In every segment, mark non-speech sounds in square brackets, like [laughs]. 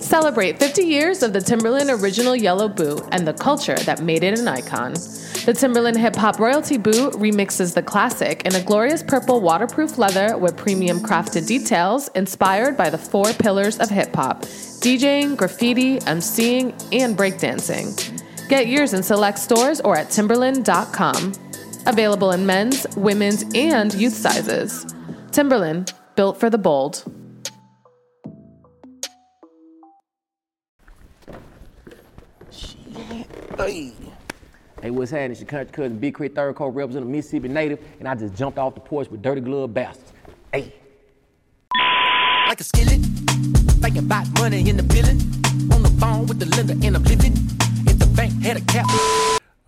Celebrate 50 years of the Timberland original yellow boot and the culture that made it an icon. The Timberland Hip Hop Royalty boot remixes the classic in a glorious purple waterproof leather with premium crafted details inspired by the four pillars of hip hop DJing, graffiti, MCing, and breakdancing. Get yours in select stores or at timberland.com. Available in men's, women's, and youth sizes. Timberland, built for the bold. Hey. Hey, what's happening? It's your country cousin, Big K.R.I.T. Third Coast representing Mississippi native, and I just jumped off the porch with dirty glove bastards. Hey. like a skillet. Thinking about money in the billing. On the phone with the lender and I'm living. If the bank had a cap.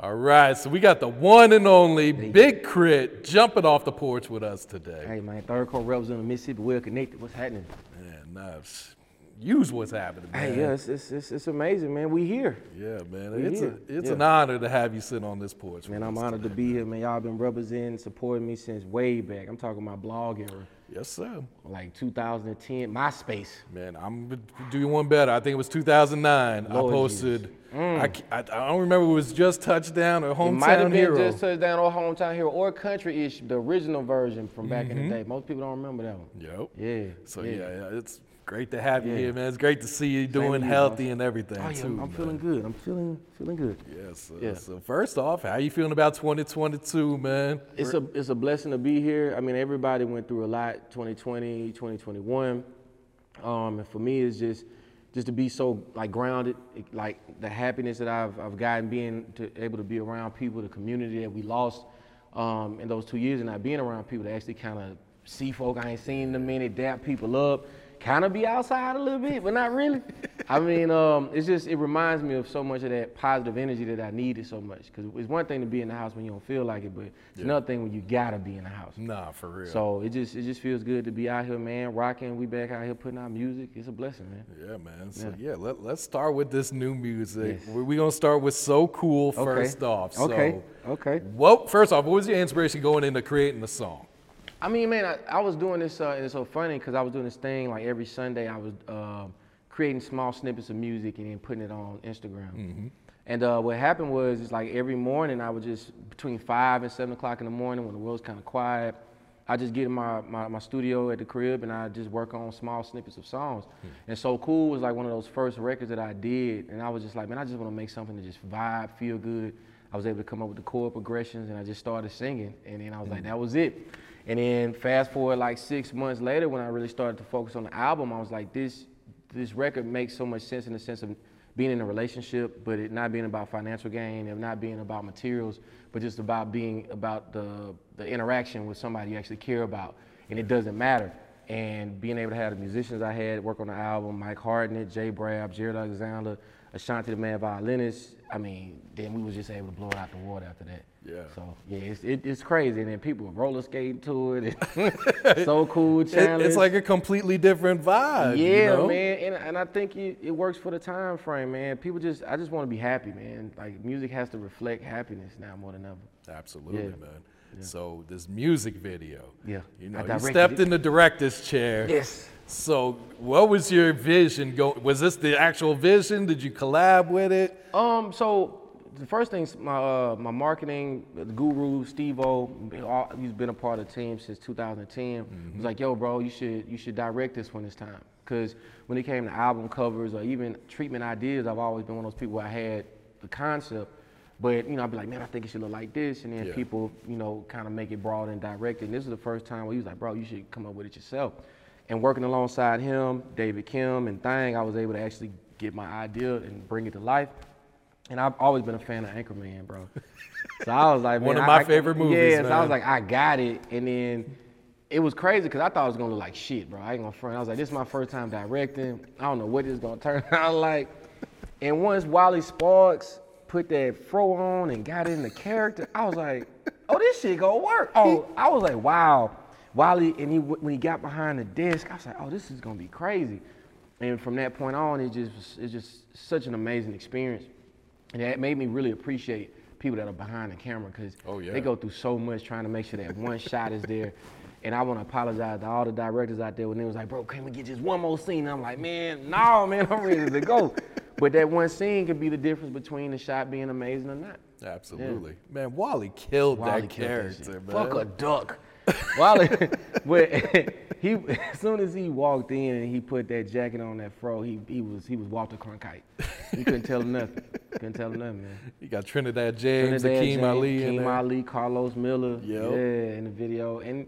All right, so we got the one and only Big K.R.I.T. jumping off the porch with us today. Hey, man, Third Coast representing Mississippi, well connected. What's happening? Man, nah, sh- use what's happening, man. Hey, yeah, it's, it's, it's, it's amazing, man. We here. Yeah, man. We It's, a, it's Yeah. an honor to have you sit on this porch. Man, I'm honored to today. be here, man. Y'all been representing, supporting me since way back. I'm talking my blog era, Yes, sir. like 2010, MySpace. Man, I'm gonna do you one better. I think it was 2009. I Lord posted. I, don't remember if it was just touchdown or hometown It might have been hero. just touchdown or hometown hero or country ish, the original version from back Mm-hmm. in the day. Most people don't remember that one. Yep. Yeah. So yeah. yeah, yeah, it's great to have you Yeah. here, man. It's great to see you doing you, healthy boss. and everything Oh yeah, too. I'm, man. feeling good. I'm feeling feeling good. Yes. So, Yeah. so first off, how you feeling about 2022, man? It's a it's a blessing to be here. I mean, everybody went through a lot 2020, 2021. Um, and for me, it's just just to be so like grounded, it- like the happiness that I've I've gotten being to, able to be around people, the community that we lost um, in those two years, and not being around people to actually kind of see folk I ain't seen in a minute, dap people up, kind of be outside a little bit, but not really. I mean, um, it's just it reminds me of so much of that positive energy that I needed so much. Because it's one thing to be in the house when you don't feel like it, but it's another thing when you gotta be in the house. Nah, for real. So it just it just feels good to be out here, man, rocking. We back out here putting out music. It's a blessing, man. Yeah, man. So yeah, let, let's start with this new music. Yes. We're we gonna start with "So Cool" Okay. first off. So, Okay. Okay. Well, first off, what was your inspiration going into creating the song? I mean, man, I, I was doing this, uh, and it's so funny because I was doing this thing like every Sunday. I was um creating small snippets of music and then putting it on Instagram. And uh, what happened was, it's like every morning I would just between five and seven o'clock in the morning when the world's kind of quiet, I just get in my, my, my studio at the crib and I just work on small snippets of songs. And so cool was like one of those first records that I did, and I was just like, man, I just want to make something that just vibe, feel good. I was able to come up with the chord progressions, and I just started singing, and then I was like, that was it. And then fast forward like six months later, when I really started to focus on the album, I was like, this this record makes so much sense in the sense of being in a relationship, but it not being about financial gain, and not being about materials, but just about being about the the interaction with somebody you actually care about, and it doesn't matter. And being able to have the musicians I had work on the album, Mike Hardnett, Jay Brab, Jared Alexander, Ashanti the Man violinist. I mean, then we was just able to blow it out the water after that. Yeah. So yeah, it's it, it's crazy, and then people roller skating to it. And [laughs] so cool It- challenge. it's like a completely different vibe. you Yeah, know? man, and, and I think it, it works for the time frame, man. People just, I just want to be happy, man. Like music has to reflect happiness now more than ever. Absolutely, Yeah. man. So this music video. Yeah. You know, you stepped it. in the director's chair. Yes. So what was your vision? Go was this the actual vision? Did you collab with it? Um, so the first thing, my uh, my marketing guru Steve O, he's been a part of the team since 2010. Was like, yo, bro, you should you should direct this one this time. Cause when it came to album covers or even treatment ideas, I've always been one of those people where I had the concept, but you know, I'd be like, man, I think it should look like this, and then Yeah. people, you know, kind of make it broad and direct. And this is the first time where he was like, bro, you should come up with it yourself. And working alongside him, David Kim, and Thang, I was able to actually get my idea and bring it to life. And I've always been a fan of Anchorman, bro. So I was like, One man, of my I- favorite movies, Yeah, so I was like, I got it. And then it was crazy because I thought it was gonna look like shit, bro. I ain't gonna front. I was like, this is my first time directing. I don't know what it's gonna turn [laughs] out like. And once Wally Sparks put that fro on and got in the character, I was like, oh, this shit gonna work. [laughs] Oh, I was like, wow. Wally, and he when he got behind the desk, I was like, oh, this is gonna be crazy. And from that point on, it just it's just such an amazing experience, and that made me really appreciate people that are behind the camera because Oh, yeah. they go through so much trying to make sure that one shot is there. [laughs] And I want to apologize to all the directors out there when they was like, bro, can we get just one more scene? And I'm like, man, no, man, I'm ready to go. [laughs] but that one scene could be the difference between the shot being amazing or not. Absolutely. Man, Wally killed Wally that killed character, man. Fuck a duck. Wally, [laughs] but [laughs] he as soon as he walked in and he put that jacket on that fro, he he was he was Walter Cronkite. You couldn't tell him nothing. Couldn't tell him nothing, man. You got Trinidad James, Trinidad Akeem James, Ali Akeem. Ali, Carlos Miller. Yep. Yeah, in the video. And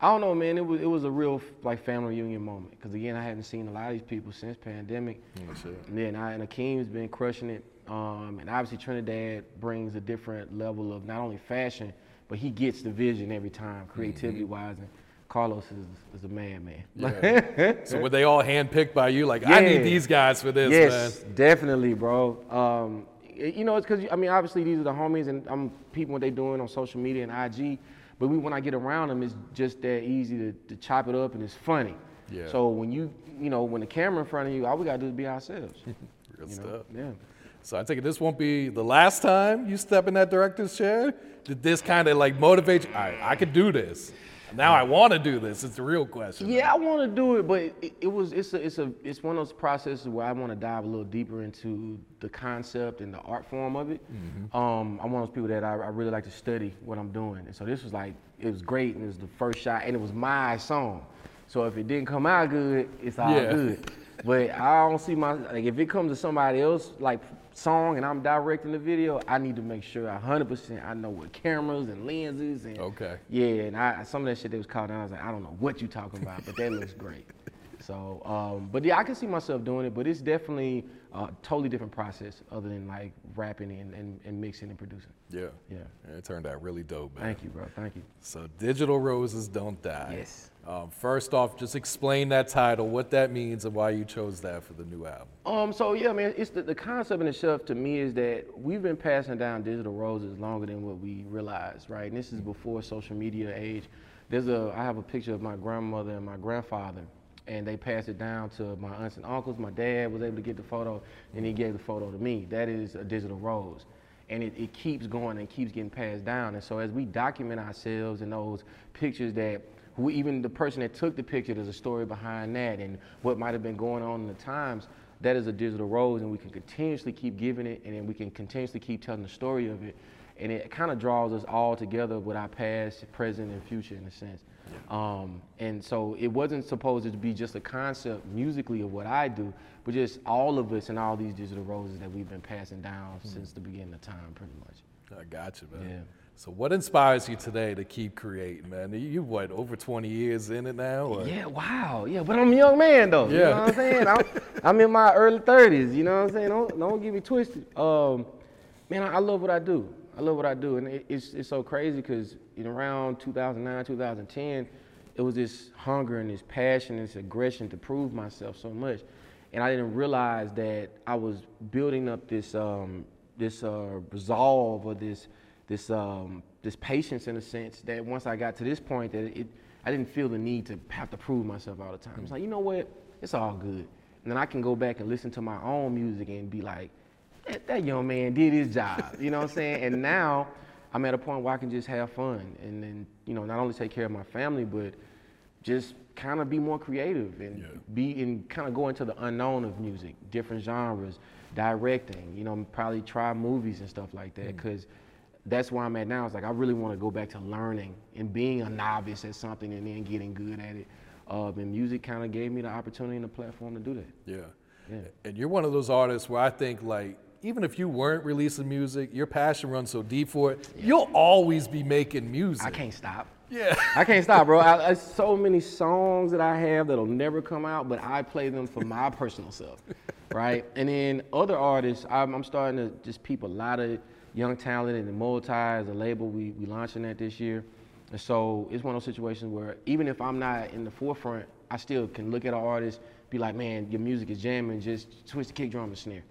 I don't know, man. It was it was a real like family reunion moment. Because again, I hadn't seen a lot of these people since pandemic. Oh. And then I, and Akeem's been crushing it. Um, and obviously Trinidad brings a different level of not only fashion, but he gets the vision every time, creativity wise. And Carlos is, is a man, man. Yeah. so were they all handpicked by you? Like, I need these guys for this, yes, man. definitely, bro. Um, you know, it's because I mean, obviously these are the homies, and I'm people what they doing on social media and IG. But we, when I get around them, it's just that easy to, to chop it up, and it's funny. Yeah. So when you, you know, when the camera in front of you, all we gotta do is be ourselves. [laughs] Real you know? stuff. Yeah. So I take it this won't be the last time you step in that director's chair. Did this kind of like motivate you? Right, I could do this. Now I want to do this. It's the real question. Yeah, I want to do it, but it, it was it's a it's a it's one of those processes where I want to dive a little deeper into the concept and the art form of it. Um, I'm one of those people that I, I really like to study what I'm doing, and so this was like it was great, and it was the first shot, and it was my song. So if it didn't come out good, it's all Yeah. good. But I don't see my like if it comes to somebody else like song and I'm directing the video, I need to make sure 100% I know what cameras and lenses and Okay. yeah, and I some of that shit that was called down, I was like, I don't know what you talking about, but that looks great. [laughs] So, um, but yeah, I can see myself doing it, but it's definitely a totally different process other than like rapping and, and, and mixing and producing. Yeah. Yeah. It turned out really dope, man. Thank you, bro. Thank you. So digital roses don't die. Yes. Um, first off, just explain that title, what that means, and why you chose that for the new album. Um, so yeah, man, it's the, the concept in itself to me is that we've been passing down digital roses longer than what we realize, right? And this is before social media age. There's a I have a picture of my grandmother and my grandfather, and they passed it down to my aunts and uncles. My dad was able to get the photo, and he gave the photo to me. That is a digital rose. And it, it keeps going and keeps getting passed down. And so as we document ourselves in those pictures that who even the person that took the picture, there's a story behind that and what might have been going on in the times. That is a digital rose, and we can continuously keep giving it, and then we can continuously keep telling the story of it. And it kind of draws us all together with our past, present, and future in a sense. Um, and so it wasn't supposed to be just a concept musically of what I do, but just all of us and all these digital roses that we've been passing down since the beginning of time, pretty much. I got you, man. Yeah. So what inspires you today to keep creating, man? You, you what, over 20 years in it now? Or? Yeah, wow. Yeah, but I'm a young man though. You Yeah. know what I'm saying? I'm, [laughs] I'm in my early 30s. You know what I'm saying? Don't, don't get me twisted. Um, man, I, I love what I do. I love what I do, and it, it's it's so crazy because around 2009, 2010, it was this hunger and this passion, this aggression to prove myself so much, and I didn't realize that I was building up this um, this uh, resolve or this this um, this patience in a sense that once I got to this point that it I didn't feel the need to have to prove myself all the time. It's like you know what, it's all good, and then I can go back and listen to my own music and be like, that, that young man did his job. You know what I'm saying? And now I'm at a point where I can just have fun and then you know not only take care of my family but just kind of be more creative and Yeah. be and kind of go into the unknown of music, different genres, directing. You know, probably try movies and stuff like that because that's where I'm at now. It's like I really want to go back to learning and being a novice at something and then getting good at it. Uh, and music kind of gave me the opportunity and the platform to do that. Yeah. Yeah. And you're one of those artists where I think like even if you weren't releasing music, your passion runs so deep for it, you'll always be making music. I can't stop. Yeah. I can't stop, bro. [laughs] I, I, so many songs that I have that'll never come out, but I play them for my personal self, right? And then other artists, I'm, I'm starting to just peep a lot of young talent and Multi as a label. We we launching that this year, and so it's one of those situations where even if I'm not in the forefront, I still can look at an artist, be like, man, your music is jamming, just twist the kick drum and snare.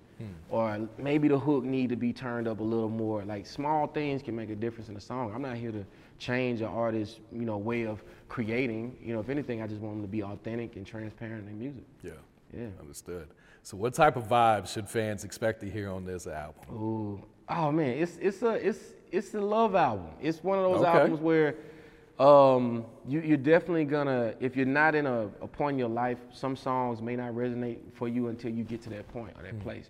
Or maybe the hook need to be turned up a little more. Like small things can make a difference in a song. I'm not here to change an artist's, you know, way of creating. You know, if anything, I just want them to be authentic and transparent in music. Yeah. Yeah. Understood. So, what type of vibes should fans expect to hear on this album? Ooh, oh man, it's it's a it's it's a love album. It's one of those Okay. albums where um, you you're definitely gonna if you're not in a, a point in your life, some songs may not resonate for you until you get to that point or that place.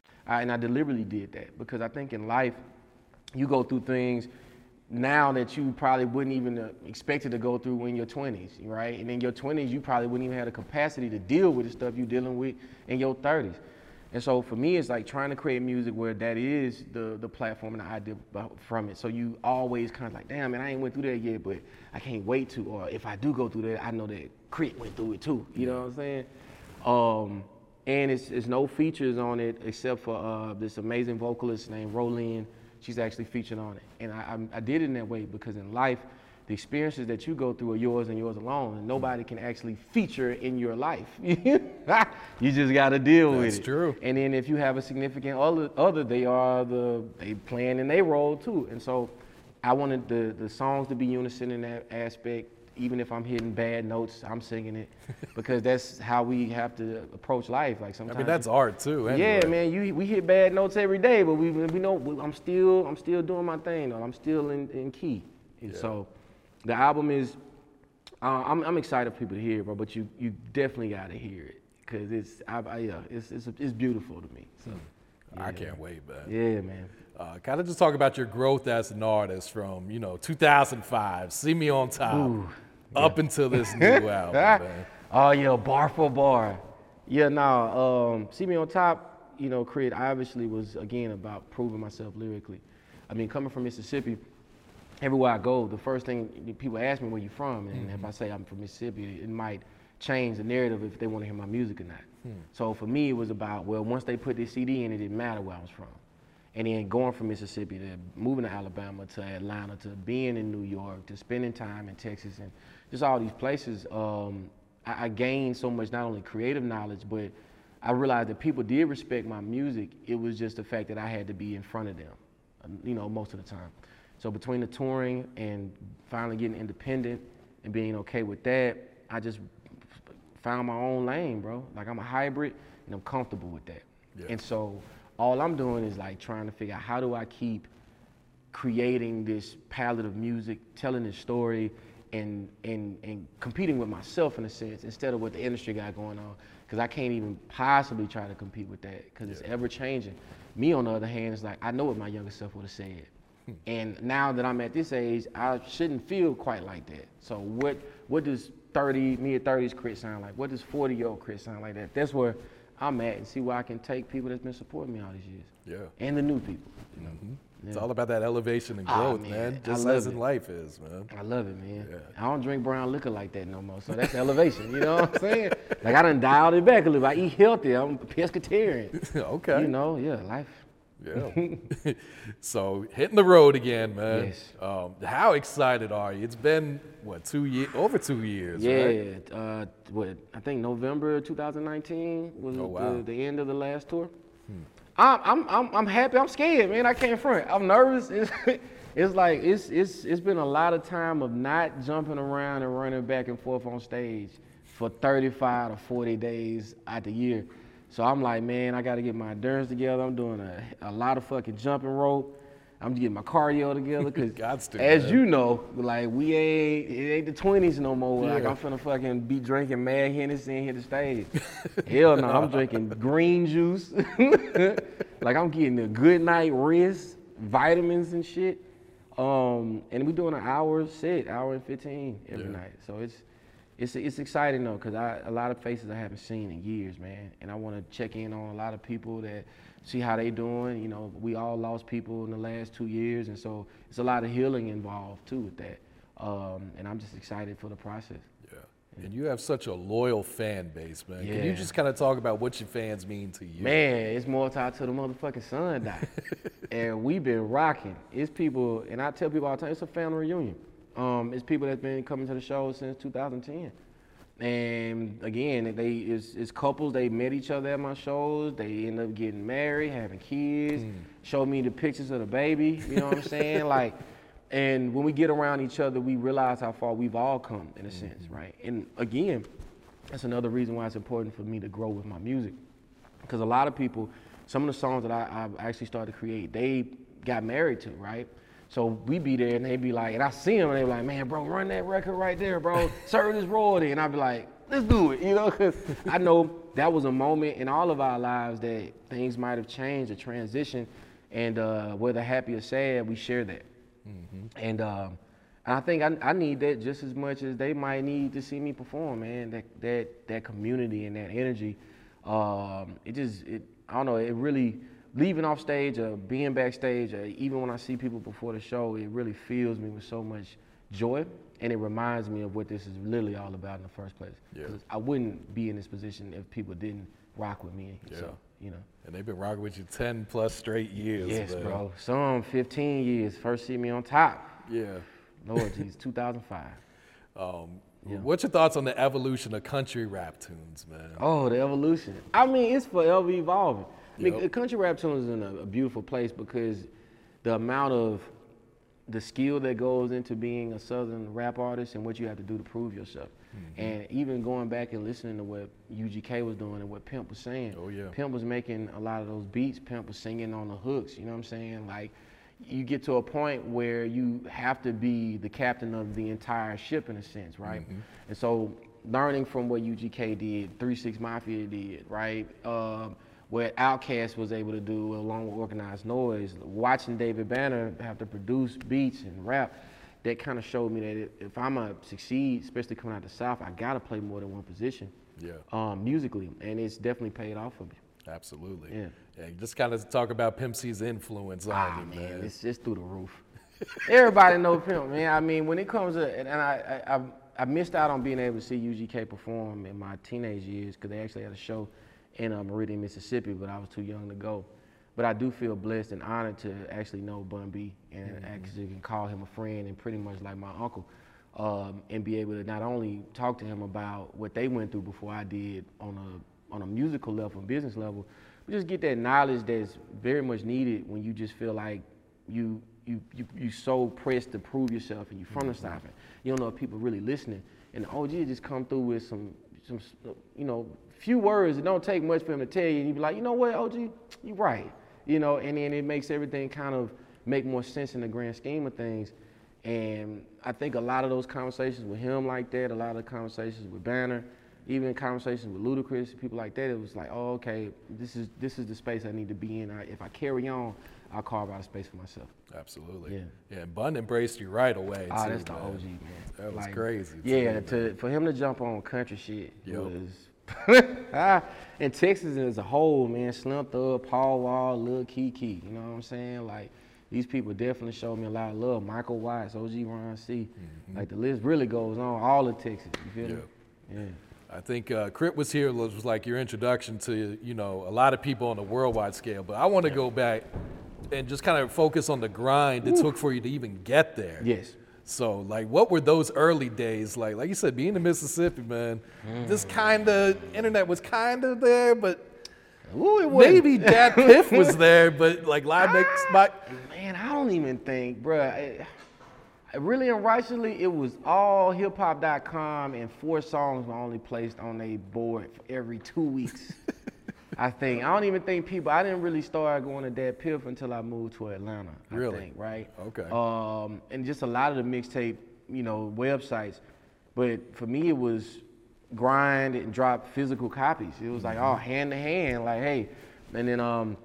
I, and I deliberately did that because I think in life, you go through things now that you probably wouldn't even uh, expect it to go through in your 20s, right? And in your 20s, you probably wouldn't even have the capacity to deal with the stuff you're dealing with in your 30s. And so for me, it's like trying to create music where that is the, the platform and the idea from it. So you always kind of like, damn, man, I ain't went through that yet, but I can't wait to. Or if I do go through that, I know that K.R.I.T. went through it too. You know what I'm saying? Um, and it's, it's no features on it except for uh, this amazing vocalist named Rolene. She's actually featured on it. And I, I, I did it in that way because in life, the experiences that you go through are yours and yours alone. And nobody can actually feature in your life. [laughs] you just got to deal with it. That's true. And then if you have a significant other, other they are the they playing in their role too. And so I wanted the the songs to be unison in that aspect. Even if I'm hitting bad notes, I'm singing it [laughs] because that's how we have to approach life. Like sometimes I mean, that's art too. yeah, man. You we hit bad notes every day, but we we know I'm still I'm still doing my thing. Though. I'm still in, in key. And So the album is uh, I'm I'm excited for people to hear it, bro. But you you definitely got to hear it because it's I, I, yeah it's, it's it's beautiful to me. So I can't wait, man. yeah, man. Uh, kind of just talk about your growth as an artist from, you know, 2005, See Me on Top, up until this new [laughs] album, man. Oh yeah, bar for bar. Yeah, now Um, see me on top. You know, Creed obviously was again about proving myself lyrically. I mean, coming from Mississippi, everywhere I go, the first thing people ask me where you from, and if I say I'm from Mississippi, it might change the narrative if they want to hear my music or not. So for me, it was about well, once they put this CD in, it didn't matter where I was from. And then going from Mississippi to moving to Alabama to Atlanta to being in New York to spending time in Texas and just all these places, um, I, I gained so much not only creative knowledge, but I realized that people did respect my music. It was just the fact that I had to be in front of them, um, you know, most of the time. So between the touring and finally getting independent and being okay with that, I just found my own lane, bro. Like I'm a hybrid and I'm comfortable with that. And so all I'm doing is like trying to figure out how do I keep creating this palette of music, telling this story, and and and competing with myself in a sense instead of what the industry got going on. Because I can't even possibly try to compete with that because it's ever changing. Me on the other hand is like I know what my younger self would have said. Hmm. And now that I'm at this age, I shouldn't feel quite like that. So what what does 30, mid 30s Chris sound like? What does 40 year old Chris sound like that? That's where I'm at and see where I can take people that's been supporting me all these years. Yeah. And the new people. You know? It's all about that elevation and Ah, growth, man, man. Just as in life is, man. I love it, man. Yeah. I don't drink brown liquor like that no more. So that's elevation. You know what I'm saying? Like I done dialed it back a little. bit. I eat healthy. I'm a pescatarian. [laughs] okay. You know, yeah, life. Yeah. [laughs] [laughs] so hitting the road again, man. Yes. Um, how excited are you? It's been what two years? Over two years, Yeah, right? uh, what I think November 2019 was Oh, wow. Hmm. the, the end of the last tour. I'm, I'm, I'm, I'm happy. I'm scared, man. I can't front. I'm nervous. [laughs] It's, it's like it's, it's, it's been a lot of time of not jumping around and running back and forth on stage for 35 to 40 days out the year. So I'm like, man, I got to get my endurance together. I'm doing a, a lot of fucking jumping rope. I'm getting my cardio together because, [laughs] to, as man. you know, like we ain't it ain't the twenties no more. Like I'm finna fucking be drinking Mad Hennessy and hit the stage. Hell no, I'm drinking [laughs] green juice. [laughs] like I'm getting a good night rest, vitamins and shit. Um, and we doing an hour set, hour and fifteen every Yeah. night. So it's it's it's exciting though, cause I a lot of faces I haven't seen in years, man, and I want to check in on a lot of people that see how they doing. You know, we all lost people in the last two years, and so it's a lot of healing involved too with that. Um, and I'm just excited for the process. Yeah. And you have such a loyal fan base, man. Yeah. Can you just kind of talk about what your fans mean to you? Man, it's more tied to the motherfucking sun [laughs] and we've been rocking. It's people, and I tell people all the time, it's a family reunion. Um, it's people that's been coming to the show since 2010. And again, they it's, it's couples. They met each other at my shows. They end up getting married, having kids. Show me the pictures of the baby. You know what I'm saying? [laughs] Like, and when we get around each other, we realize how far we've all come, in a sense, right? And again, that's another reason why it's important for me to grow with my music because a lot of people, some of the songs that I, I actually started to create, they got married to, right? So we be there and they be like, and I see them and they be like, man, bro, run that record right there, bro. Serve this royalty. And I be like, let's do it, you know? Because I know that was a moment in all of our lives that things might have changed, a transition, and uh, whether happy or sad, we share that. And um, and I think I, I need that just as much as they might need to see me perform, man. That that that community and that energy. Um, it just it I don't know. It really leaving off stage or being backstage or even when I see people before the show, it really fills me with so much joy. And it reminds me of what this is literally all about in the first place. Yeah. I wouldn't be in this position if people didn't rock with me. Yeah. So, you know. And they've been rocking with you 10 plus straight years. Yes, man. bro. Some 15 years. First see me on top. Yeah. Lord Jesus, 2005. Um, What's your thoughts on the evolution of country rap tunes, man? Oh, the evolution. I mean, it's forever evolving. I mean, Yep. the country rap tunes is in a, a beautiful place because the amount of the skill that goes into being a southern rap artist and what you have to do to prove yourself. Mm-hmm. And even going back and listening to what UGK was doing and what Pimp was saying. Oh, yeah. Pimp was making a lot of those beats. Pimp was singing on the hooks. You know what I'm saying? Like, you get to a point where you have to be the captain of the entire ship in a sense, right? And so, learning from what UGK did, Three Six Mafia did, right? Um, what Outkast was able to do along with Organized Noise, watching David Banner have to produce beats and rap, that kind of showed me that if- I'm gonna succeed, especially coming out the South, I gotta play more than one position Yeah. um, musically, and it's definitely paid off for me. Absolutely. Yeah. Yeah, just kind of talk about Pimp C's influence on Ah, you, man, man. it's just through the roof. [laughs] Everybody know Pimp, man. I mean, when it comes to, and, and I, I, I, I missed out on being able to see UGK perform in my teenage years because they actually had a show in uh, Meridian, Mississippi, but I was too young to go. But I do feel blessed and honored to actually know Bun B and actually can call him a friend and pretty much like my uncle, um, and be able to not only talk to him about what they went through before I did on a on a musical level, and business level, but just get that knowledge that's very much needed when you just feel like you you you you so pressed to prove yourself and you from the South and you don't know if people really listening. And the OG just come through with some some you know few words. It don't take much for him to tell you, and you be like, you know what, OG, you're right. You know, and then it makes everything kind of make more sense in the grand scheme of things. And I think a lot of those conversations with him like that, a lot of conversations with Banner, even conversations with Ludacris, people like that, it was like, oh, okay, this is this is the space I need to be in. I, if I carry on, I'll carve out a space for myself. Absolutely. Yeah. Yeah, and Bun embraced you right away. Ah, too, that's the man. OG man. That was Like, crazy. Yeah, too, to for him to jump on country shit Yep. was. [laughs] and Texas as a whole, man, Slim Thug, Paul Wall, Lil Keke, you know what I'm saying? Like these people definitely showed me a lot of love. Michael Watts, OG Ron C, like the list really goes on. All of Texas, you feel me? Yeah. I think uh, K.R.I.T. was here was, was like your introduction to you know a lot of people on a worldwide scale. But I want to go back and just kind of focus on the grind it took for you to even get there. Yes. So like, what were those early days like? Like you said, being in Mississippi, man. This mm. kind of internet was kind of there, but Ooh, it maybe DatPiff was [laughs] there, but like live mix spot. Ah, man, I don't even think, bruh. It, really and righteously, it was all hiphop.com and four songs were only placed on a board for every two weeks. [laughs] I think. I don't even think people, I didn't really start going to DatPiff until I moved to Atlanta. I Really? think, right? Okay. Um, and just a lot of the mixtape, you know, websites. But for me, it was grind and drop physical copies. It was like, oh, hand to hand, like, hey. And then um,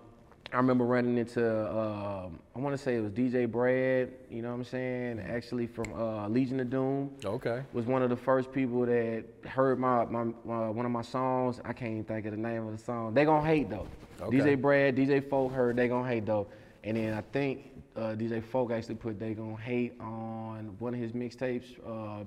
I remember running into, um I want to say it was DJ Brad, you know what I'm saying? Actually from uh, Legion of Doom. Okay. Was one of the first people that heard my, my uh, one of my songs. I can't even think of the name of the song. They gonna hate though. Okay. DJ Brad, DJ Folk heard They gonna hate though, and then I think uh, DJ Folk actually put They gonna hate on one of his mixtapes uh,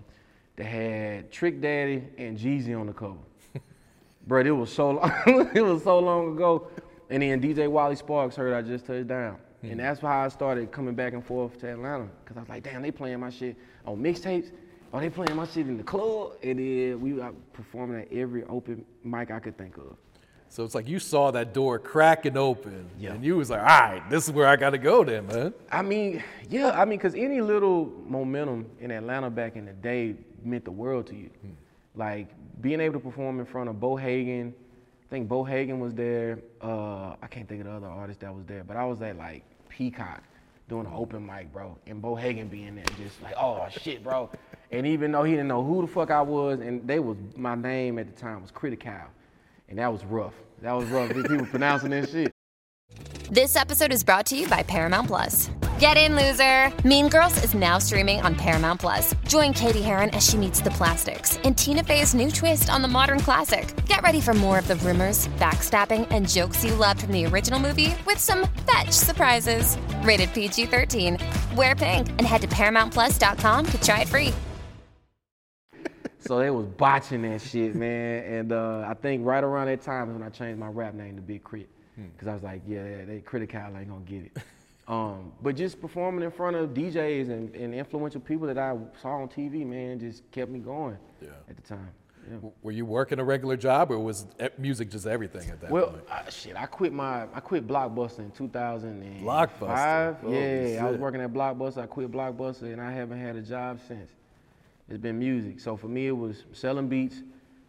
that had Trick Daddy and Jeezy on the cover. [laughs] Bro, it was so long, [laughs] it was so long ago. And then DJ Wally Sparks heard I just touched down. And hmm. that's how I started coming back and forth to Atlanta. Cause I was like, damn, they playing my shit on mixtapes. Oh, they playing my shit in the club. And then we were performing at every open mic I could think of. So it's like you saw that door cracking open, Yeah. and you was like, "All right, this is where I got to go, then, man." I mean, yeah, I mean, cause any little momentum in Atlanta back in the day meant the world to you. Hmm. Like being able to perform in front of Bohagon, I think Bohagon was there. Uh, I can't think of the other artist that was there, but I was at like Peacock doing an open mic, bro, and Bohagon being there, just like, oh shit, bro. And even though he didn't know who the fuck I was, and they was my name at the time was Critical, and that was rough. That was rough. People pronouncing that shit. This episode is brought to you by Paramount Plus. Get in, loser! Mean Girls is now streaming on Paramount Plus. Join Cady Heron as she meets the plastics in Tina Fey's new twist on the modern classic. Get ready for more of the rumors, backstabbing, and jokes you loved from the original movie with some fetch surprises. Rated PG 13. Wear pink and head to ParamountPlus.com to try it free. So they was botching that shit, man. And uh, I think right around that time is when I changed my rap name to Big Crit. Because I was like, yeah, they critical ain't gonna get it. Um, but just performing in front of DJs and, and influential people that I saw on TV, man, just kept me going Yeah. at the time. Yeah. Were you working a regular job, or was music just everything at that Well, point? I, shit, I quit my I quit Blockbuster in 2005. Blockbuster? Holy Yeah, I was working at Blockbuster. I quit Blockbuster, and I haven't had a job since. It's been music. So for me, it was selling beats.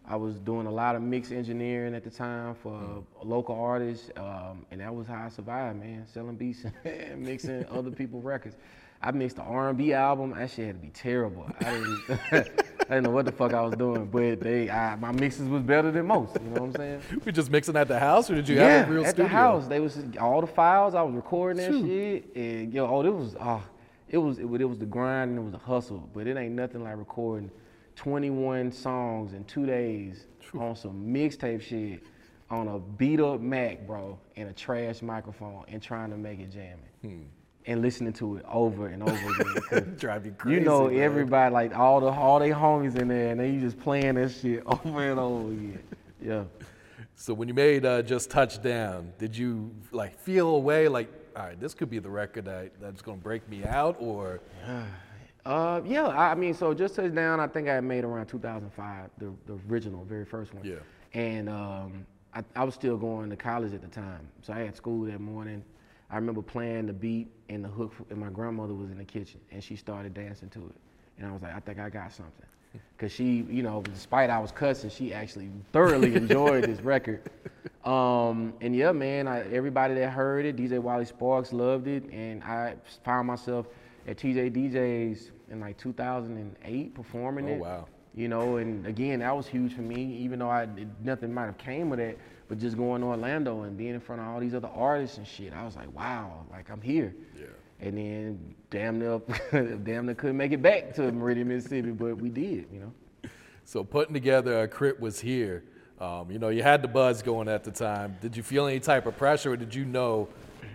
I was doing a lot of mix engineering at the time for Mm. local artists, um, and that was how I survived, man. Selling beats [laughs] and mixing other people's records. I mixed the R&B album. That shit had to be terrible. I didn't, [laughs] I didn't know what the fuck I was doing, but they, I, my mixes was better than most. You know what I'm saying? [laughs] Were you just mixing at the house, or did you yeah, have a real at studio? At the house. They was all the files. I was recording that shit, and yo, oh, it was, oh, it was, it, was- it was the grind and it was the hustle. But it ain't nothing like recording 21 songs in two days on some mixtape shit on a beat up Mac, bro, and a trash microphone, and trying to make it jamming. Hmm. And listening to it over and over again. [laughs] Drive you crazy. You know, man. everybody, like all the all they homies in there, and they just playing that shit [laughs] over and over again. Yeah. So when you made uh, just touchdown, did you like feel a way like, all right, this could be the record that, that's gonna break me out, or Uh, yeah, I mean, so just touchdown. I think I made around 2005, the, the original, very first one. Yeah. And um, I, I was still going to college at the time, so I had school that morning. I remember playing the beat and the hook, and my grandmother was in the kitchen, and she started dancing to it, and I was like, I think I got something, [laughs] cause she, you know, despite I was cussing, she actually thoroughly [laughs] enjoyed this record. Um, and yeah, man, I, everybody that heard it, DJ Wally Sparks loved it, and I found myself at TJ's DJ's in like 2008 performing Oh, it. wow. You know, and again, that was huge for me, even though I it, nothing might have came of that. But just going to Orlando and being in front of all these other artists and shit, I was like, wow, like I'm here. Yeah. And then damn near, [laughs] damn near couldn't make it back to Meridian, Mississippi, but we did, you know. so putting together a K.R.I.T. was here. Um, you know, you had the buzz going at the time. Did you feel any type of pressure, or did you know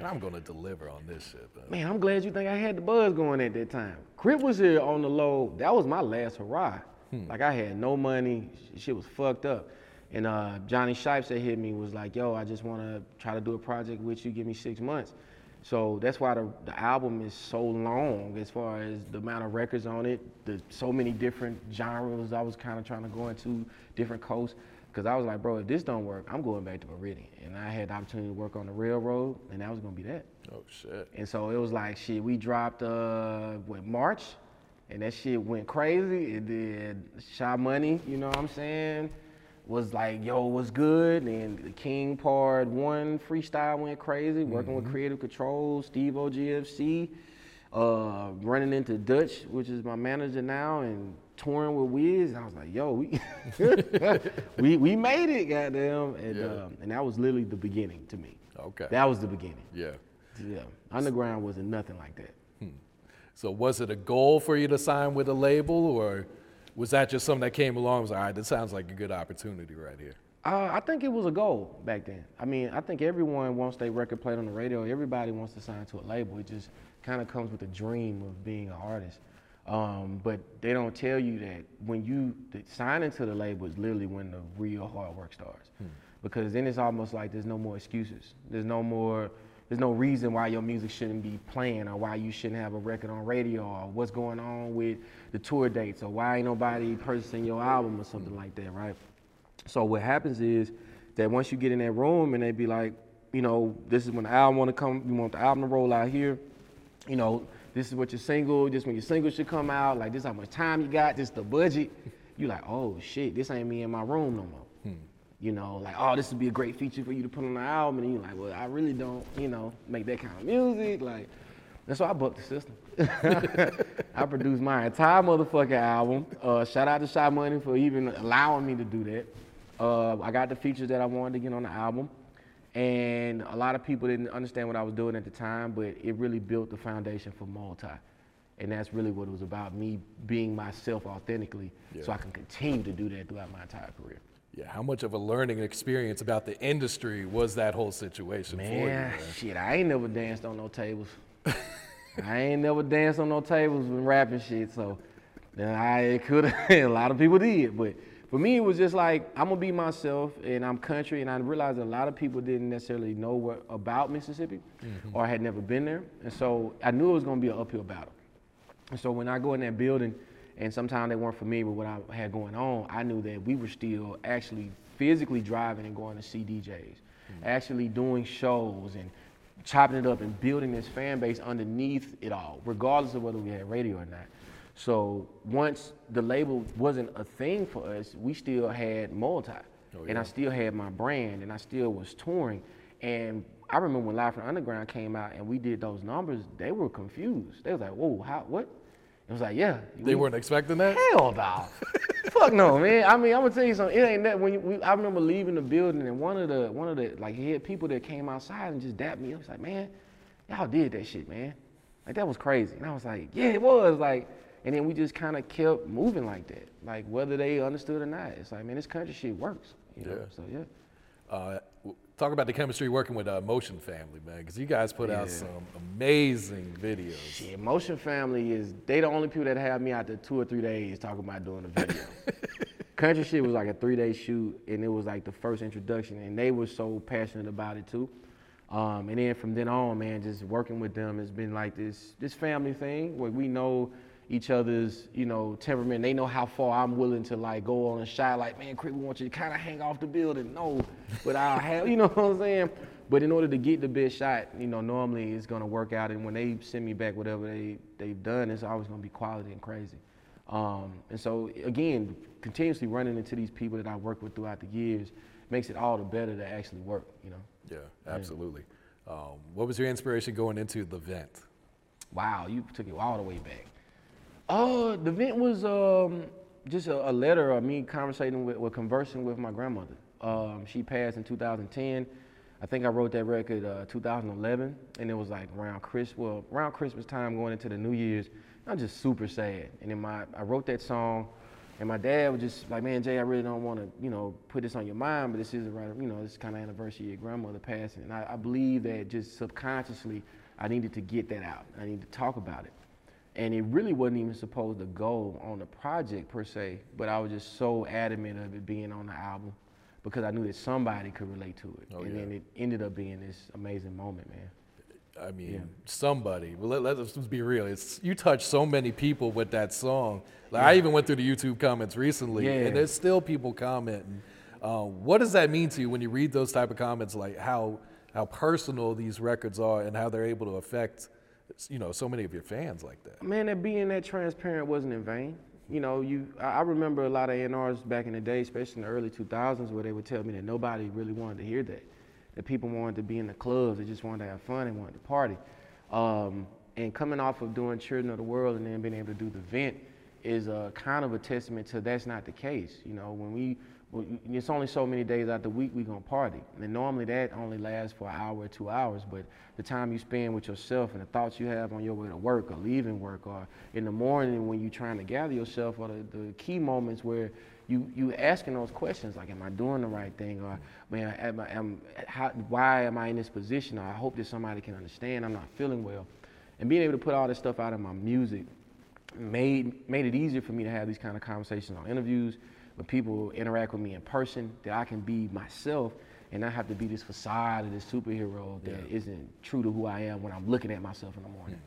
I'm gonna deliver on this shit? man"? Man, I'm glad you think I had the buzz going at that time. K.R.I.T. was here on the low. That was my last hurrah. Like I had no money. Shit was fucked up. And uh, Jonny Shipes that hit me was like, "Yo, I just want to try to do a project with you. Give me six months." So that's why the, the album is so long as far as the amount of records on it, the so many different genres I was kind of trying to go into, different coasts. Because I was like, bro, if this don't work, I'm going back to Meridian. And I had the opportunity to work on the railroad, and that was gonna be that. Oh shit. And so it was like shit. We dropped uh what March, and that shit went crazy. It did Sha Money, you know what I'm saying? Was like, yo, what's good? And the King Part One freestyle went crazy. Working with Creative Control, Steve OGFC, uh, running into Dutch, which is my manager now, and touring with Wiz. And I was like, yo, we [laughs] [laughs] we we made it, goddamn. And Yeah. um, and that was literally the beginning to me. Okay. That was the beginning. Yeah. Yeah. Underground wasn't nothing like that. So was it a goal for you to sign with a label, or was that just something that came along? and Was like, all right, this sounds like a good opportunity right here. Uh, I think it was a goal back then. I mean, I think everyone wants their record played on the radio. Everybody wants to sign to a label. It just kind of comes with the dream of being an artist. Um, but they don't tell you that when you sign into the label is literally when the real hard work starts. Because then it's almost like there's no more excuses. There's no more. There's no reason why your music shouldn't be playing or why you shouldn't have a record on radio or what's going on with the tour dates or why ain't nobody purchasing your album or something like that, right? So what happens is that once you get in that room and they be like, you know, this is when the album want to come, you want the album to roll out here, you know, this is what your single, this when your single should come out, like this how much time you got, this the budget. You like, oh shit, this ain't me in my room no more. You know, like, oh, this would be a great feature for you to put on the album, and you're like, well, I really don't, you know, make that kind of music, like. that's why I booked the system. [laughs] I produced my entire motherfucking album. Uh, shout out to Sha Money for even allowing me to do that. Uh, I got the features that I wanted to get on the album. And a lot of people didn't understand what I was doing at the time, but it really built the foundation for Multi. And that's really what it was about, me being myself authentically so I can continue to do that throughout my entire career. Yeah, how much of a learning experience about the industry was that whole situation for you? Man, man? shit, I ain't never danced on no tables. [laughs] I ain't never danced on no tables when rapping shit, so then I could have. [laughs] a lot of people did, but for me, it was just like I'm gonna be myself, and I'm country, and I realized a lot of people didn't necessarily know what about Mississippi, mm-hmm. or had never been there, and so I knew it was gonna be an uphill battle. And so when I go in that building, and sometimes they weren't familiar with what I had going on, I knew that we were still actually physically driving and going to see DJs, mm-hmm. actually doing shows and chopping it up and building this fan base underneath it all, regardless of whether we had radio or not. So once the label wasn't a thing for us, we still had multi, oh, and I still had my brand, and I still was touring. And I remember when Live from Underground came out and we did those numbers, they were confused. They was like, "Whoa, how? What?" It was like, "Yeah." They we- weren't expecting that? Hell no. [laughs] Fuck no, man. I mean, I'm gonna tell you something. It ain't that when you, we, I remember leaving the building and one of the one of the like head people that came outside and just dapped me. I was like, man, y'all did that shit, man. Like that was crazy. And I was like, yeah, it was. Like, and then we just kind of kept moving like that. Like whether they understood or not, it's like, man, this country shit works. You know? Yeah. So yeah. Uh, talk about the chemistry working with uh, Motion Family, man, because you guys put out some amazing videos. Yeah, Motion Family is they the only people that have me out there two or three days talking about doing a video. [laughs] Country shit was like a three day shoot, and it was like the first introduction, and they were so passionate about it too. Um, and then from then on, man, just working with them has been like this this family thing where we know each other's you know temperament. They know how far I'm willing to like go on a shot. Like, man, Crick, we want you to kind of hang off the building. No, but I'll have [laughs] you know what I'm saying. But in order to get the best shot, you know, normally it's gonna work out. And when they send me back whatever they they've done, it's always gonna be quality and crazy. Um, and so again, continuously running into these people that I work with throughout the years makes it all the better to actually work. You know. Yeah, absolutely. Um, what was your inspiration going into the vent? Wow, you took it all the way back. Oh, the event was um, just a, a letter of me conversating with, or conversing with my grandmother. Um, she passed in 2010. I think I wrote that record uh, 2011, and it was like around Chris, well, around Christmas time, going into the New Year's. I'm just super sad. And then my, I wrote that song, and my dad was just like, "Man, Jay, I really don't want to, you know, put this on your mind, but this is right, you know, this kind of anniversary of your grandmother passing." And I, I believe that just subconsciously, I needed to get that out. I needed to talk about it. And it really wasn't even supposed to go on the project per se, but I was just so adamant of it being on the album because I knew that somebody could relate to it. Oh, and yeah. then it ended up being this amazing moment, man. I mean, somebody. Well, let, us just be real. It's you touched so many people with that song. Like I even went through the YouTube comments recently, Yeah. and there's still people commenting. Uh, what does that mean to you when you read those type of comments? Like how how personal these records are, and how they're able to affect, you know, so many of your fans like that. Man, that being that transparent wasn't in vain. You know, you I, remember a lot of A&Rs back in the day, especially in the early 2000s, where they would tell me that nobody really wanted to hear that. That people wanted to be in the clubs, they just wanted to have fun, they wanted to party. Um, and coming off of doing Children of the World and then being able to do the vent is a kind of a testament to that's not the case. You know, when we it's only so many days out the week we gonna party. And normally that only lasts for an hour or two hours, but the time you spend with yourself and the thoughts you have on your way to work or leaving work or in the morning when you're trying to gather yourself are the, the key moments where you you asking those questions like, am I doing the right thing? Or man, am, I- am, how, why am I in this position? Or I hope that somebody can understand I'm not feeling well. And being able to put all this stuff out in my music made made it easier for me to have these kind of conversations on interviews when people interact with me in person that I can be myself and not have to be this facade of this superhero that not true to who I am when I'm looking at myself in the morning.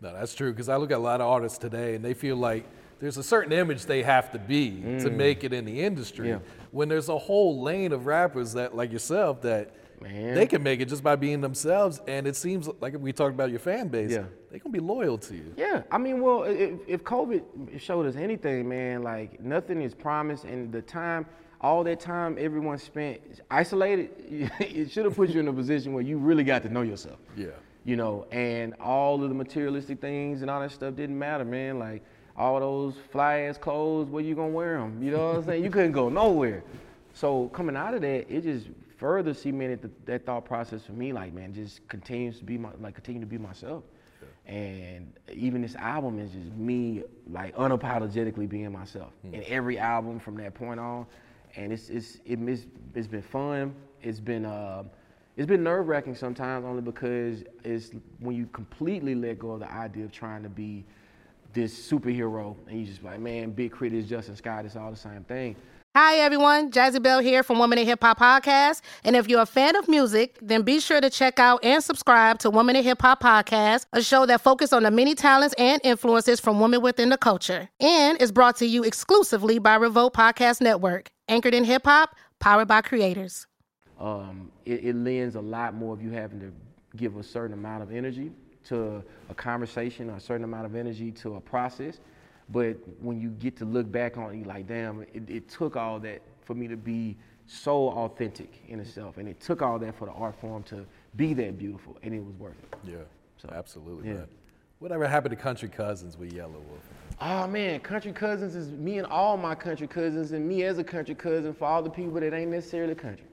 No, that's true. Because I look at a lot of artists today, and they feel like there's a certain image they have to be to Mm. make it in the industry. Yeah. When there's a whole lane of rappers that, like yourself, that Man. they can make it just by being themselves. And it seems like we talked about your fan base. Yeah. They're gonna be loyal to you. Yeah, I mean, well, if, if COVID showed us anything, man, like nothing is promised, and the time, all that time everyone spent isolated, [laughs] it should have put you in a position where you really got to know yourself. Yeah. You know, and all of the materialistic things and all that stuff didn't matter, man. Like all those fly ass clothes, where you gonna wear them? You know what I'm saying? You couldn't go nowhere. So coming out of that, it just further cemented the, that thought process for me. Like, man, just continues to be my, like, continue to be myself. And even this album is just me, like, unapologetically being myself. In every album from that point on, and it's it's it, it's, it's been fun. It's been uh, it's been nerve wracking sometimes, only because it's when you completely let go of the idea of trying to be this superhero, and you just like, man, Big K.R.I.T is Justin Scott. It's all the same thing. Hi, everyone. Jazzy Bell here from Woman in Hip Hop Podcast. And if you're a fan of music, then be sure to check out and subscribe to Woman in Hip Hop Podcast, a show that focuses on the many talents and influences from women within the culture. And is brought to you exclusively by Revolt Podcast Network, anchored in hip hop, powered by creators. um, it, it lends a lot more of you having to give a certain amount of energy to a conversation a certain amount of energy to a process. But when you get to look back on it, you're like, damn, it, it took all that for me to be so authentic in itself. And it took all that for the art form to be that beautiful, and it was worth it. Yeah. So Absolutely, yeah. man. Whatever happened to Country Cousins with Yelawolf? Oh man, country cousins is me and all my country cousins, and me as a country cousin for all the people that ain't necessarily country.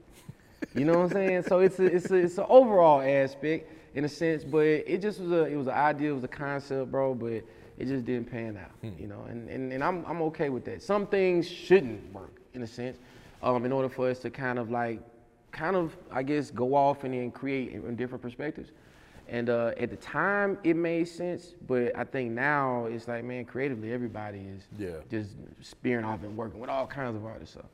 You know what I'm saying? So it's a, it's a, it's an overall aspect in a sense, but it just was a it was an idea, it was a concept, bro. But it just didn't pan out, you know. And, and and I'm I'm okay with that. Some things shouldn't work in a sense, um, in order for us to kind of like, kind of I guess go off and then create in, in different perspectives. And uh, at the time, it made sense, but I think now it's like, man, creatively, everybody is Yeah. just spearing off and working with all kinds of artists. So,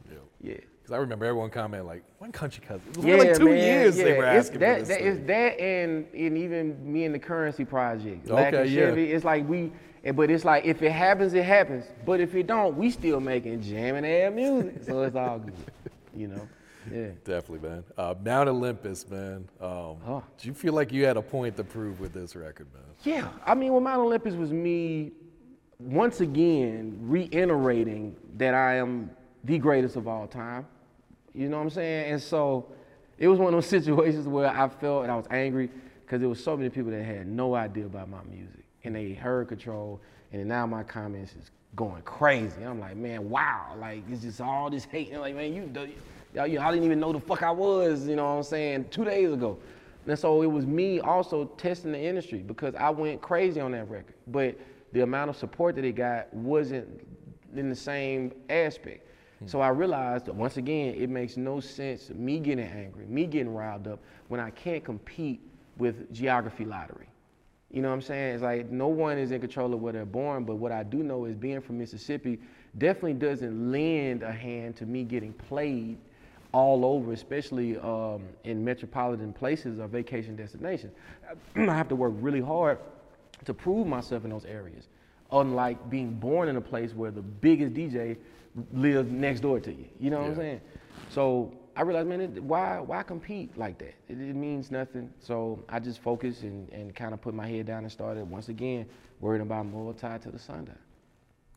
yeah. Because I remember everyone commenting like, "When Country Cousins?" It was for like two man, years they yeah. were It's asking that, for this. that, thing. it's that and, and even me and the Currency Project. Lack Okay, yeah. Chevy, It's like we, eh, but it's like if it happens, it happens. But if it don't, we still making jamming ass music. So it's all good, you know. Yeah. Definitely, man. Uh, Mount Olympus, man. Um, Do you feel like you had a point to prove with this record, man? Yeah, I mean, well, Mount Olympus was me once again reiterating that I am the greatest of all time. You know what I'm saying? And so it was one of those [laughs] situations where I felt and I was angry because there was so many people that had no idea about my music and they heard Control, and now my comments is going crazy. I'm like, man, wow, like it's just all this hate. And like, man, you, y'all, you, I didn't even know the fuck I was. You know what I'm saying? Two days ago. And so it was me also testing the industry because I went crazy on that record. But the amount of support that it got wasn't in the same aspect. Hmm. So I realized that once again, it makes no sense me getting angry, me getting riled up when I can't compete with geography lottery. You know what I'm saying? It's like no one is in control of where they're born, but what I do know is being from Mississippi definitely doesn't lend a hand to me getting played all over, especially um, in metropolitan places or vacation destinations. [clears throat] I have to work really hard to prove myself in those areas. Unlike being born in a place where the biggest DJ lives next door to you. You know what I'm saying? So I realized, man, it, why why compete like that? It, it means nothing. So I just focused and, and kind of put my head down and started once again worrying about more tied to the sundown.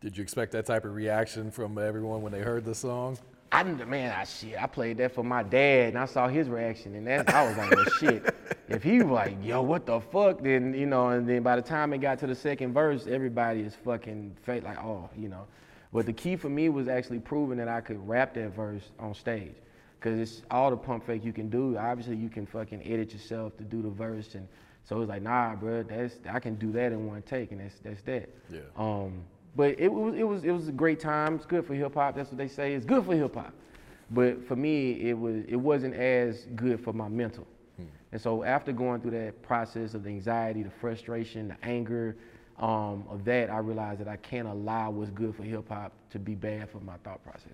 Did you expect that type of reaction from everyone when they heard the song? I didn't- man, I shit. I played that for my dad, and I saw his reaction, and that I was like, well, shit. [laughs] If he was like, yo, what the fuck? Then you know, and then by the time it got to the second verse, everybody is fucking fake, like, oh, you know. But the key for me was actually proving that I could rap that verse on stage. Cause it's all the pump fake you can do. Obviously, you can fucking edit yourself to do the verse, and so it's like, nah, bro, that's I can do that in one take, and that's that's that. Yeah. Um, but it was it was it was a great time. It's good for hip hop. That's what they say. It's good for hip hop. But for me, it was it wasn't as good for my mental. And so after going through that process of the anxiety, the frustration, the anger, um, of that, I realized that I can't allow what's good for hip hop to be bad for my thought process.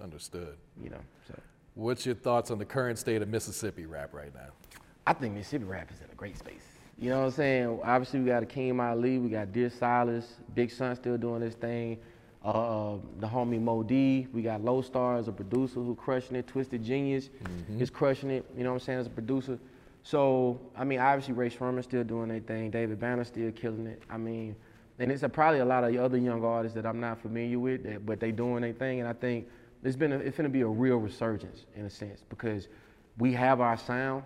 Understood. You know, so What's your thoughts on the current state of Mississippi rap right now? I think Mississippi rap is in a great space. You know what I'm saying? Obviously, we got Akeem Ali, we got Dear Silas, Big Son still doing this thing. Uh, the homie Mo D, we got Low Stars, a producer who crushing it. Twisted Genius is crushing it. You know what I'm saying as a producer. So I mean, obviously Rae Sremmurd still doing their thing. David Banner still killing it. I mean, and it's a, probably a lot of other young artists that I'm not familiar with, that, but they doing their thing. And I think it's been a, it's gonna be a real resurgence in a sense because we have our sound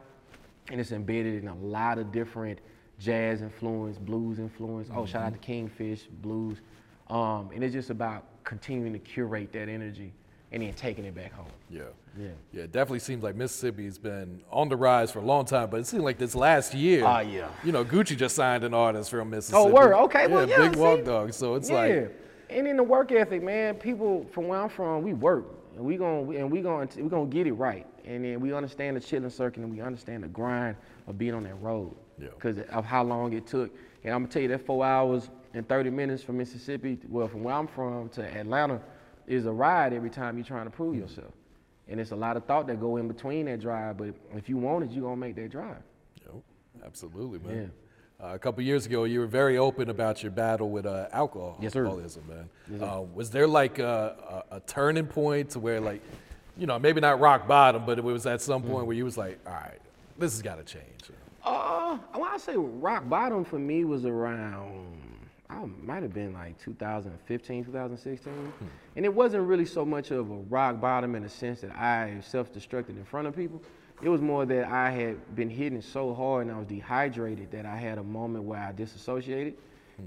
and it's embedded in a lot of different jazz influence, blues influence. Oh, shout out to Kingfish Blues. Um, and it's just about continuing to curate that energy and then taking it back home. Yeah. Yeah. Yeah, it definitely seems like Mississippi's been on the rise for a long time, but it seems like this last year, Ah, yeah. you know, Gucci just signed an artist from Mississippi. Oh, word. Okay, well, yeah, Big Walk see? Dog. So it's yeah. like, and in the work ethic, man, people from where I'm from, we work and we going and we going we gonna get it right. And then we understand the chitlin circuit and we understand the grind of being on that road. Yeah. Because of how long it took. And I'm gonna tell you that four hours and 30 minutes from Mississippi, well, from where I'm from to Atlanta, is a ride every time you're trying to prove Mm. yourself. And it's a lot of thought that go in between that drive, but if you want it, you're gonna make that drive. yo, absolutely, man. Uh, a couple years ago, you were very open about your battle with uh, alcohol, Yes, alcoholism, man. Uh, was there like a, a, a turning point to where, like, you know, maybe not rock bottom, but it was at some Mm. point where you was like, all right, this has got to change. Uh, when I say rock bottom for me was around, I might have been like 2015, 2016. And it wasn't really so much of a rock bottom in the sense that I self-destructed in front of people. It was more that I had been hitting so hard and I was dehydrated that I had a moment where I disassociated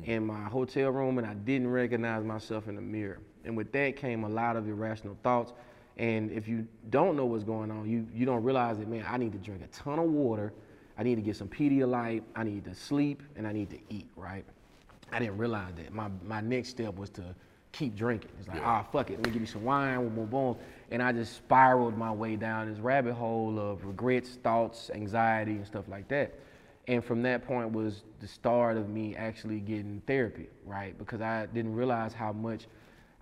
in my hotel room and I didn't recognize myself in the mirror. And with that came a lot of irrational thoughts. And if you don't know what's going on, you, you don't realize that, man, I need to drink a ton of water. I need to get some Pedialyte. I need to sleep and I need to eat, right? I didn't realize that. My, my next step was to keep drinking. It's like, ah, fuck it. Let me give you some wine, boom, boom, boom. And I just spiraled my way down this rabbit hole of regrets, thoughts, anxiety, and stuff like that. And from that point was the start of me actually getting therapy, right? Because I didn't realize how much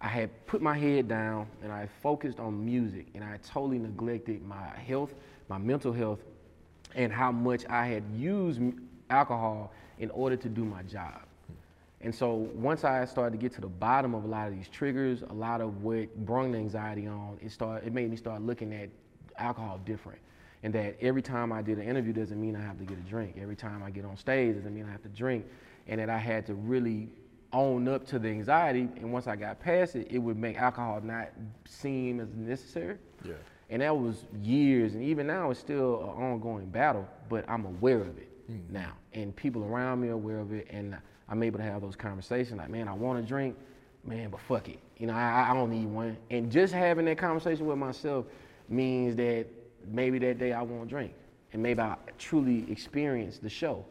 I had put my head down and I focused on music and I totally neglected my health, my mental health, and how much I had used alcohol in order to do my job. And so once I started to get to the bottom of a lot of these triggers, a lot of what brought the anxiety on, it started it made me start looking at alcohol different. And that every time I did an interview doesn't mean I have to get a drink. Every time I get on stage doesn't mean I have to drink. And that I had to really own up to the anxiety. And once I got past it, it would make alcohol not seem as necessary. Yeah. And that was years, and even now it's still an ongoing battle, but I'm aware of it Mm. now. And people around me are aware of it, and I'm able to have those conversations like, man, I want a drink, man, but fuck it. You know, I, I don't need one. And just having that conversation with myself means that maybe that day I won't drink. And maybe I truly experience the show.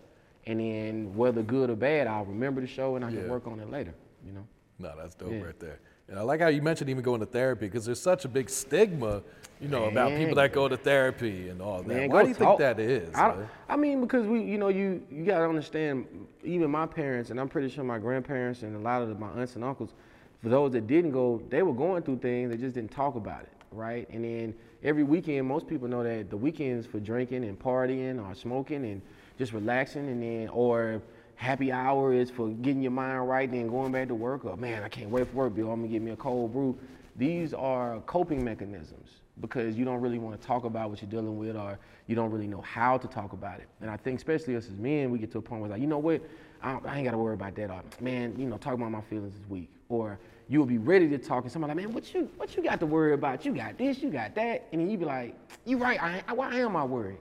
And then whether good or bad, I'll remember the show and I Yeah. can work on it later, you know? No, that's dope Yeah. right there. And I like how you mentioned even going to therapy because there's such a big stigma, you know, about people that go to therapy and all that. Man, Why do you talk. think that is? I. I mean, because we, you know, you you gotta understand. Even my parents, and I'm pretty sure my grandparents and a lot of my aunts and uncles, for those that didn't go, they were going through things. They just didn't talk about it, right? And then every weekend, most people know that the weekends for drinking and partying or smoking and just relaxing, and then or happy hour is for getting your mind right then going back to work. Or man, I can't wait for work, Bill. I'm gonna get me a cold brew. These are coping mechanisms because you don't really want to talk about what you're dealing with or you don't really know how to talk about it. And I think especially us as men, we get to a point where it's like, you know what, I, I ain't got to worry about that. Or, man, you know, talking about my feelings is weak. Or you'll be ready to talk and somebody like, man, what you what you got to worry about? You got this, you got that. And then you be like, you right, I, I, why am I worried?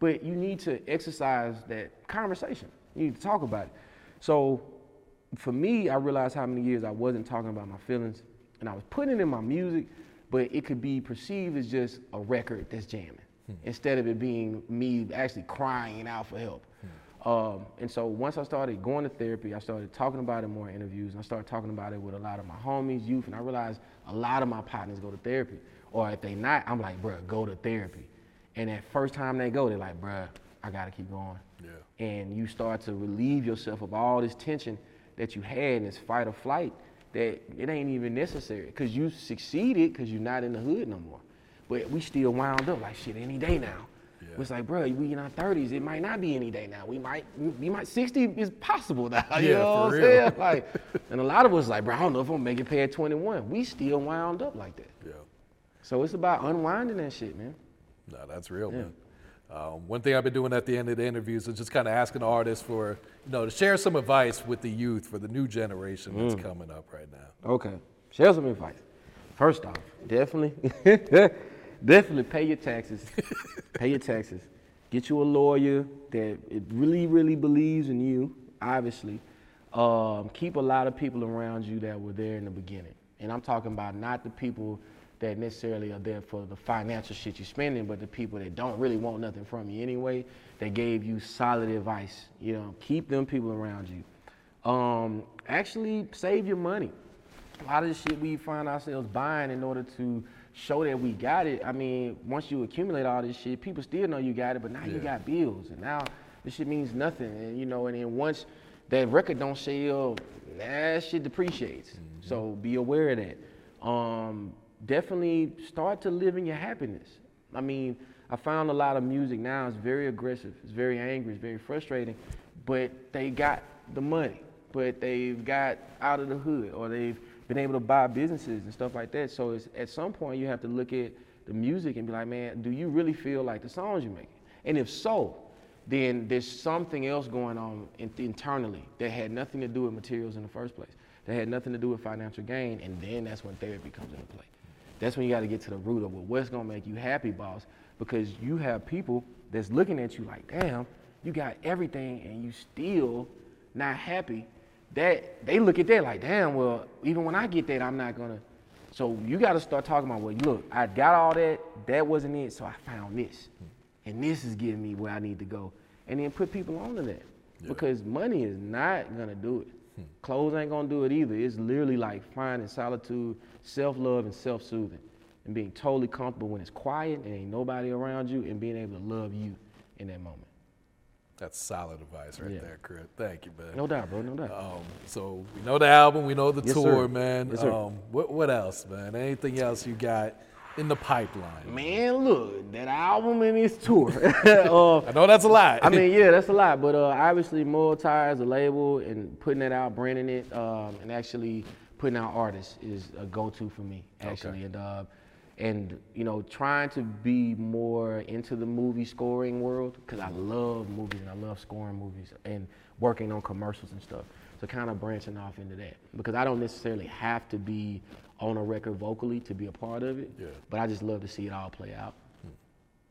But you need to exercise that conversation. You need to talk about it. So for me, I realized how many years I wasn't talking about my feelings and I was putting it in my music, but it could be perceived as just a record that's jamming instead of it being me actually crying out for help. Um, and so once I started going to therapy, I started talking about it more in interviews. And I started talking about it with a lot of my homies, youth, and I realized a lot of my partners go to therapy. Or if they not, I'm like, bruh, go to therapy. And that first time they go, they're like, bruh, I gotta keep going. Yeah. And you start to relieve yourself of all this tension that you had in this fight or flight that it ain't even necessary because you succeeded because you're not in the hood no more. But we still wound up like shit any day now. It's like, bro, we in our 30s. It might not be any day now. We might, we might 60 is possible now. [laughs] You Yeah, know for what I'm real. saying? Like, and a lot of us like, bro, I don't know if I'm gonna make it past 21. We still wound up like that. Yeah. So it's about unwinding that shit, man. No, that's real, man. Um, one thing I've been doing at the end of the interviews is just kind of asking artists for, you know, to share some advice with the youth for the new generation that's Mm. coming up right now. Okay. Share some advice. First off, definitely, [laughs] definitely pay your taxes. pay your taxes. Get you a lawyer that it really, really believes in you, obviously. Um, keep a lot of people around you that were there in the beginning. And I'm talking about not the people that necessarily are there for the financial shit you're spending, but the people that don't really want nothing from you anyway, that gave you solid advice. You know, keep them people around you. Um, actually, save your money a lot of the shit we find ourselves buying in order to show that we got it. I mean, once you accumulate all this shit, people still know you got it, but now you got bills, and now this shit means nothing. And you know, and then once that record don't sell, that shit depreciates. So be aware of that. Um, definitely start to live in your happiness. I mean, I found a lot of music now is very aggressive, it's very angry, it's very frustrating, but they got the money, but they've got out of the hood, or they've been able to buy businesses and stuff like that. So at some point you have to look at the music and be like, man, do you really feel like the songs you're making? And if so, then there's something else going on in, internally that had nothing to do with materials in the first place. That had nothing to do with financial gain, and then that's when therapy comes into play. That's when you got to get to the root of well, what's gonna make you happy, boss? Because you have people that's looking at you like, damn, you got everything and you still not happy. That they look at that like, damn, well, even when I get that, I'm not gonna. So you got to start talking about, well, look, I got all that, that wasn't it, so I found this, and this is getting me where I need to go, and then put people onto that, because money is not gonna do it. Clothes ain't gonna do it either. It's literally like finding solitude, self-love, and self-soothing, and being totally comfortable when it's quiet and ain't nobody around you, and being able to love you in that moment. That's solid advice right Yeah. there, Chris. Thank you, man. No doubt, bro. No doubt. Um, so we know the album, we know the Yes, tour, sir. man. Yes, sir. Um, what, what else, man? Anything else you got in the pipeline? Man, look, that album and his tour. uh, [laughs] [laughs] I know that's a lot. I mean, yeah, that's a lot. But uh, obviously, Multi as a label and putting that out, branding it, um, and actually putting out artists is a go-to for me, actually. And uh, and you know, trying to be more into the movie scoring world because I love movies and I love scoring movies and working on commercials and stuff. So kind of branching off into that because I don't necessarily have to be on a record vocally to be a part of it. Yeah. But I just love to see it all play out.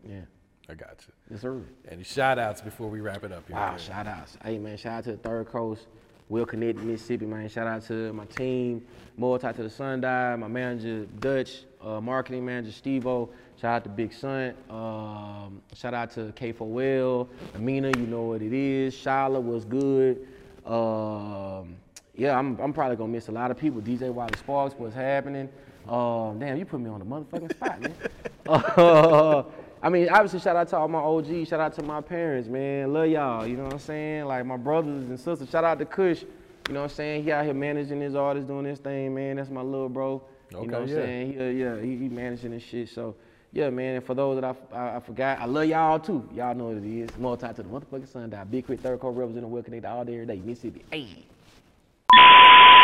Yeah. I got you. Yes, sir. Any shout outs before we wrap it up here? Wow, shout outs. Hey man, shout out to the Third Coast, Well Connected Mississippi, man. Shout out to my team, Multi to the Sundial, my manager Dutch, uh, marketing manager Stevo. Shout out to Big Sun. Um, shout out to K4L, Amina, you know what it is. Shala was good. Um, yeah, I'm, I'm probably gonna miss a lot of people. DJ Wiley Sparks, what's happening? Um, damn, you put me on the motherfucking spot, man. [laughs] Uh, I mean, obviously, shout out to all my OGs. Shout out to my parents, man. Love y'all. You know what I'm saying? Like my brothers and sisters. Shout out to Kush. You know what I'm saying? He out here managing his artists, doing this thing, man. That's my little bro. Okay, you know what yeah. I'm saying? He, uh, yeah, he, he managing this shit. So, yeah, man. And for those that I, I forgot, I love y'all too. Y'all know what it is. Multi to the motherfucking sundial. Big K.R.I.T, Third Coast representing Well Connected all day, every day. Mississippi. Hey.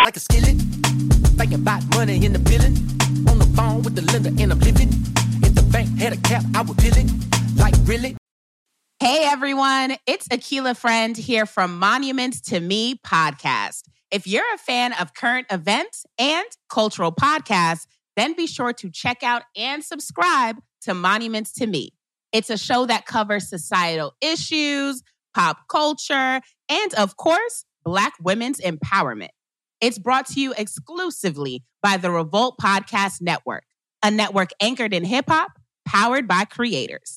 Like a skillet. Thinking about money in the building. On the phone with the lender and I'm living. If the bank had a cap, I would bill it. Like really? Hey everyone, it's Akila Friend here from Monuments to Me podcast. If you're a fan of current events and cultural podcasts, then be sure to check out and subscribe to Monuments to Me. It's a show that covers societal issues, pop culture, and of course, Black women's empowerment. It's brought to you exclusively by the Revolt Podcast Network, a network anchored in hip hop, powered by creators.